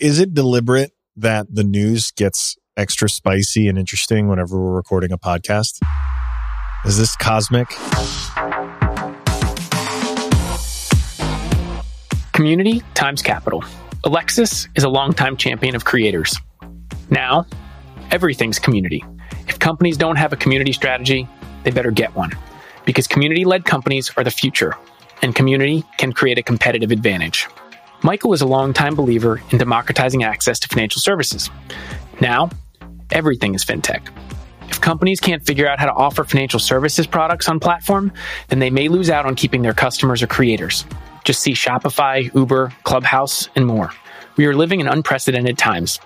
is it deliberate that the news gets extra spicy and interesting whenever we're recording a podcast? Is this cosmic? Community times capital. Alexis is a longtime champion of creators. Now, everything's community. If companies don't have a community strategy, they better get one. Because community led companies are the future, and community can create a competitive advantage. Michael is a longtime believer in democratizing access to financial services. Now, everything is fintech. If companies can't figure out how to offer financial services products on platform, then they may lose out on keeping their customers or creators. Just see Shopify, Uber, Clubhouse, and more. We are living in unprecedented times.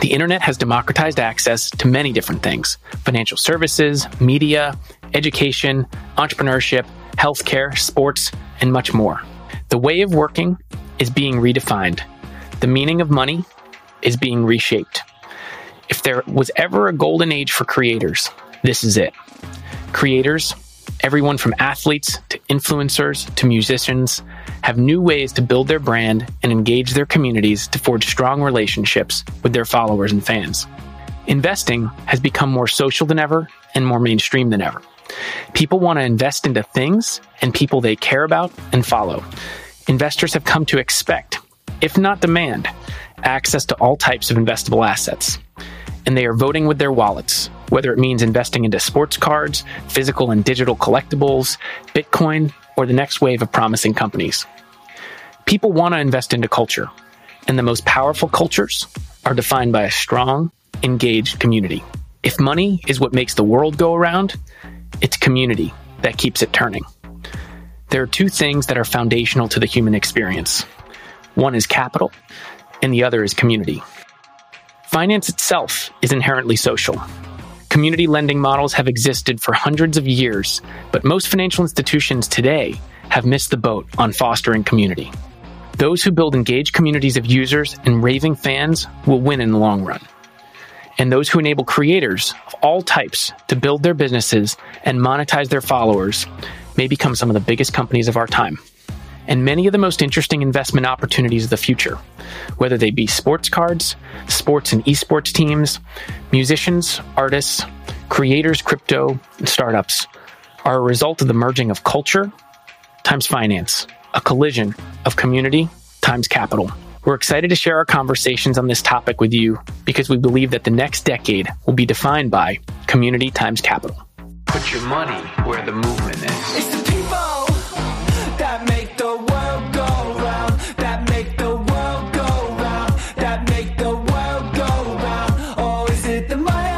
The internet has democratized access to many different things financial services, media, education, entrepreneurship, healthcare, sports, and much more. The way of working is being redefined. The meaning of money is being reshaped. If there was ever a golden age for creators, this is it. Creators Everyone from athletes to influencers to musicians have new ways to build their brand and engage their communities to forge strong relationships with their followers and fans. Investing has become more social than ever and more mainstream than ever. People want to invest into things and people they care about and follow. Investors have come to expect, if not demand, access to all types of investable assets. And they are voting with their wallets, whether it means investing into sports cards, physical and digital collectibles, Bitcoin, or the next wave of promising companies. People want to invest into culture, and the most powerful cultures are defined by a strong, engaged community. If money is what makes the world go around, it's community that keeps it turning. There are two things that are foundational to the human experience one is capital, and the other is community. Finance itself is inherently social. Community lending models have existed for hundreds of years, but most financial institutions today have missed the boat on fostering community. Those who build engaged communities of users and raving fans will win in the long run. And those who enable creators of all types to build their businesses and monetize their followers may become some of the biggest companies of our time and many of the most interesting investment opportunities of the future, whether they be sports cards, sports and esports teams, musicians, artists, creators, crypto, and startups, are a result of the merging of culture times finance, a collision of community times capital. We're excited to share our conversations on this topic with you because we believe that the next decade will be defined by community times capital. Put your money where the movement is. It's the people that make the world go round, that make the world go round, that make the world go round. Oh, is it the money?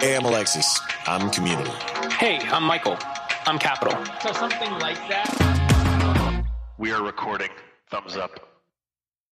Hey, I'm Alexis. I'm community. Hey, I'm Michael. I'm capital. So something like that. We are recording. Thumbs up.